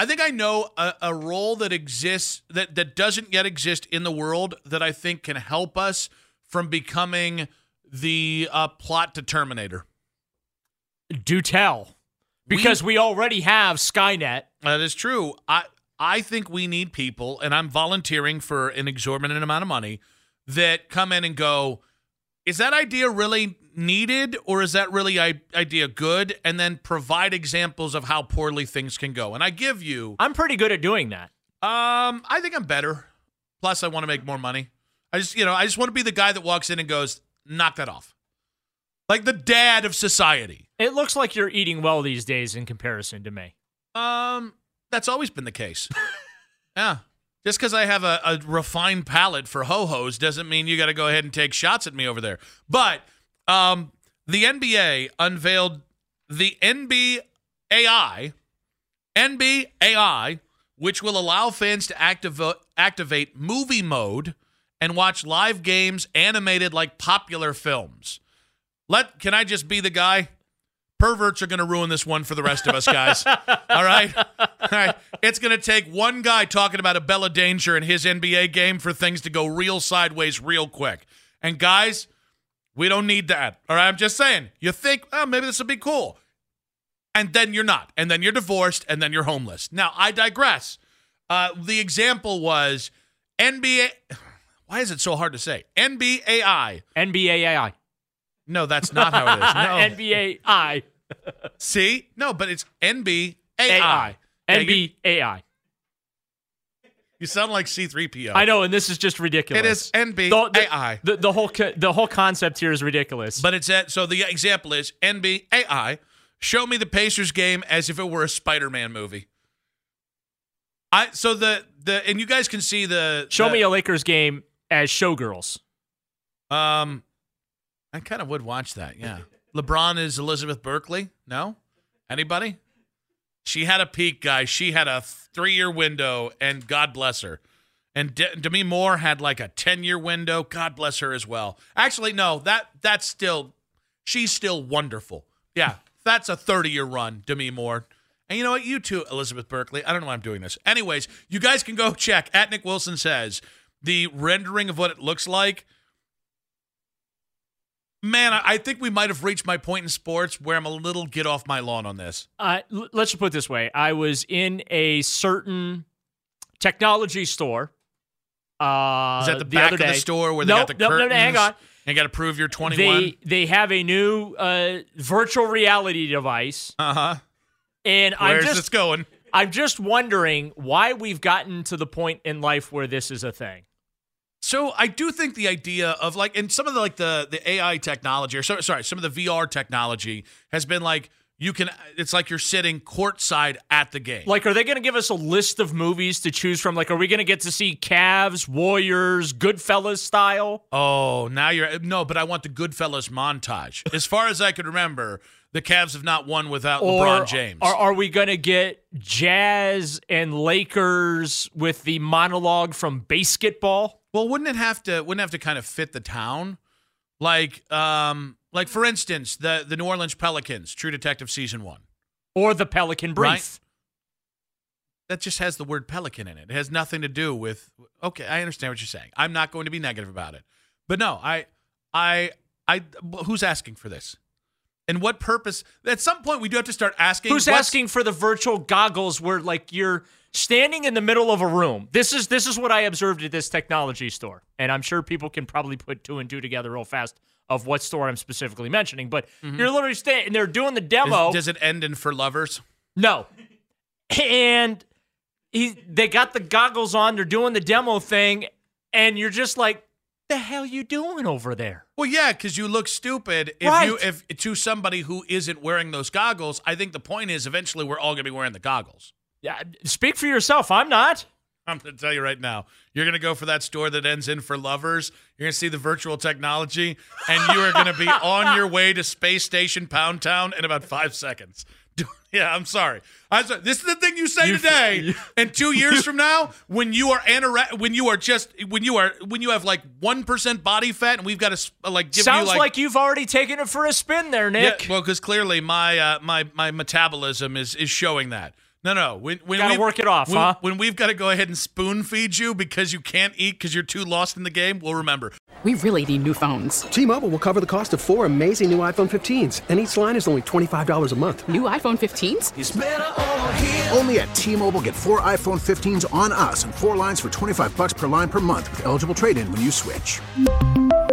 I think I know a, a, role that exists that that doesn't yet exist in the world that I think can help us from becoming the uh, plot to Terminator. Do tell, because we, we already have Skynet. That is true. I I think we need people, and I'm volunteering for an exorbitant amount of money that come in and go. Is that idea really needed or is that really idea good? And then provide examples of how poorly things can go. And i give you i'm pretty good at doing that. Um i think i'm better. Plus i want to make more money. I just you know i just want to be the guy that walks in and goes knock that off. Like the dad of society. It looks like you're eating well these days in comparison to me. Um that's always been the case. Yeah. Just because I have a, a, refined palate for ho hos doesn't mean you got to go ahead and take shots at me over there. But um, the NBA unveiled the NBAI, NBAI, which will allow fans to activ- activate movie mode and watch live games animated like popular films. Let can I just be the guy? Perverts are going to ruin this one for the rest of us, guys. All right? All right. It's going to take one guy talking about Abella Danger in his NBA game for things to go real sideways real quick. And guys, we don't need that. All right. I'm just saying. You think, oh, maybe this will be cool. And then you're not. And then you're divorced. And then you're homeless. Now, I digress. Uh, the example was NBA. Why is it so hard to say? NBAI. NBAI. No, that's not how it is. No. NBAI. See? No, but it's NBAI. NBAI. You sound like C3PO. I know, and this is just ridiculous. It is NBAI. The, the, the, whole the whole concept here is ridiculous. But it's at so the example is NB AI. Show me the Pacers game as if it were a Spider-Man movie. I so the the and you guys can see the Show the, me a Lakers game as showgirls. Um I kind of would watch that. Yeah. LeBron is Elizabeth Berkley? No? Anybody? She had a peak, guys. She had a three year window, and God bless her. And De- Demi Moore had like a 10 year window. God bless her as well. Actually, no, that that's still, she's still wonderful. Yeah, that's a 30 year run, Demi Moore. And you know what? You too, Elizabeth Berkley. I don't know why I'm doing this. Anyways, you guys can go check at Nick Wilson says the rendering of what it looks like Man, I think we might have reached my point in sports where I'm a little get off my lawn on this. Uh, let's just put it this way: I was in a certain technology store. Uh, Is that the, the back of the store where they nope, got the nope, curtains? No, no, hang on. And got to prove you're 21. They they have a new uh, virtual reality device. Uh huh. And Where's I'm just this going? I'm just wondering why we've gotten to the point in life where this is a thing. So I do think the idea of like, and some of the like the the AI technology, or so, sorry, some of the VR technology has been like you can. It's like you're sitting courtside at the game. Like, are they going to give us a list of movies to choose from? Like, are we going to get to see Cavs, Warriors, Goodfellas style? Oh, now you're no, but I want the Goodfellas montage. As far as I could remember, the Cavs have not won without Or LeBron James. Are, are we going to get Jazz and Lakers with the monologue from basketball? Well, wouldn't it have to? Wouldn't have to kind of fit the town? Like, um, like for instance, the the New Orleans Pelicans, True Detective season one. Or the Pelican Brief? Right. That just has the word pelican in it. It has nothing to do with. Okay, I understand what you're saying. I'm not going to be negative about it, but no, I, I, I. Who's asking for this? And what purpose? At some point, we do have to start asking. Who's asking for the virtual goggles where like you're standing in the middle of a room? This is this is what I observed at this technology store, and I'm sure people can probably put two and two together real fast of what store I'm specifically mentioning. But mm-hmm. you're literally standing, and they're doing the Is- demo. does it end in for lovers? no, and he they got the goggles on. They're doing the demo thing, and you're just like, the hell you doing over there? Well, yeah, because you look stupid if you if to somebody who isn't wearing those goggles. I think the point is eventually we're all going to be wearing the goggles. Yeah, speak for yourself. I'm not. I'm going to tell you right now. You're going to go for that store that ends in for lovers. You're going to see the virtual technology, and you are going to be on your way to Space Station Pound Town in about five seconds. Yeah, I'm sorry. I'm sorry. This is the thing you say You- today, you- and two years from now, when you are anore- when you are just when you are when you have like one percent body fat, and we've got to like give Sounds you like, you've already taken it for a spin there, Nick. yeah, well, because clearly my uh, my my metabolism is is showing that. No, no. When, when Gotta we've- work it off, when, huh? When we've got to go ahead and spoon feed you because you can't eat because you're too lost in the game, we'll remember. We really need new phones. T-Mobile will cover the cost of four amazing new iPhone 15s, and each line is only $25 a month. New iPhone 15s? Only at T-Mobile, get four iPhone 15s on us and four lines for 25 bucks per line per month with eligible trade-in when you switch.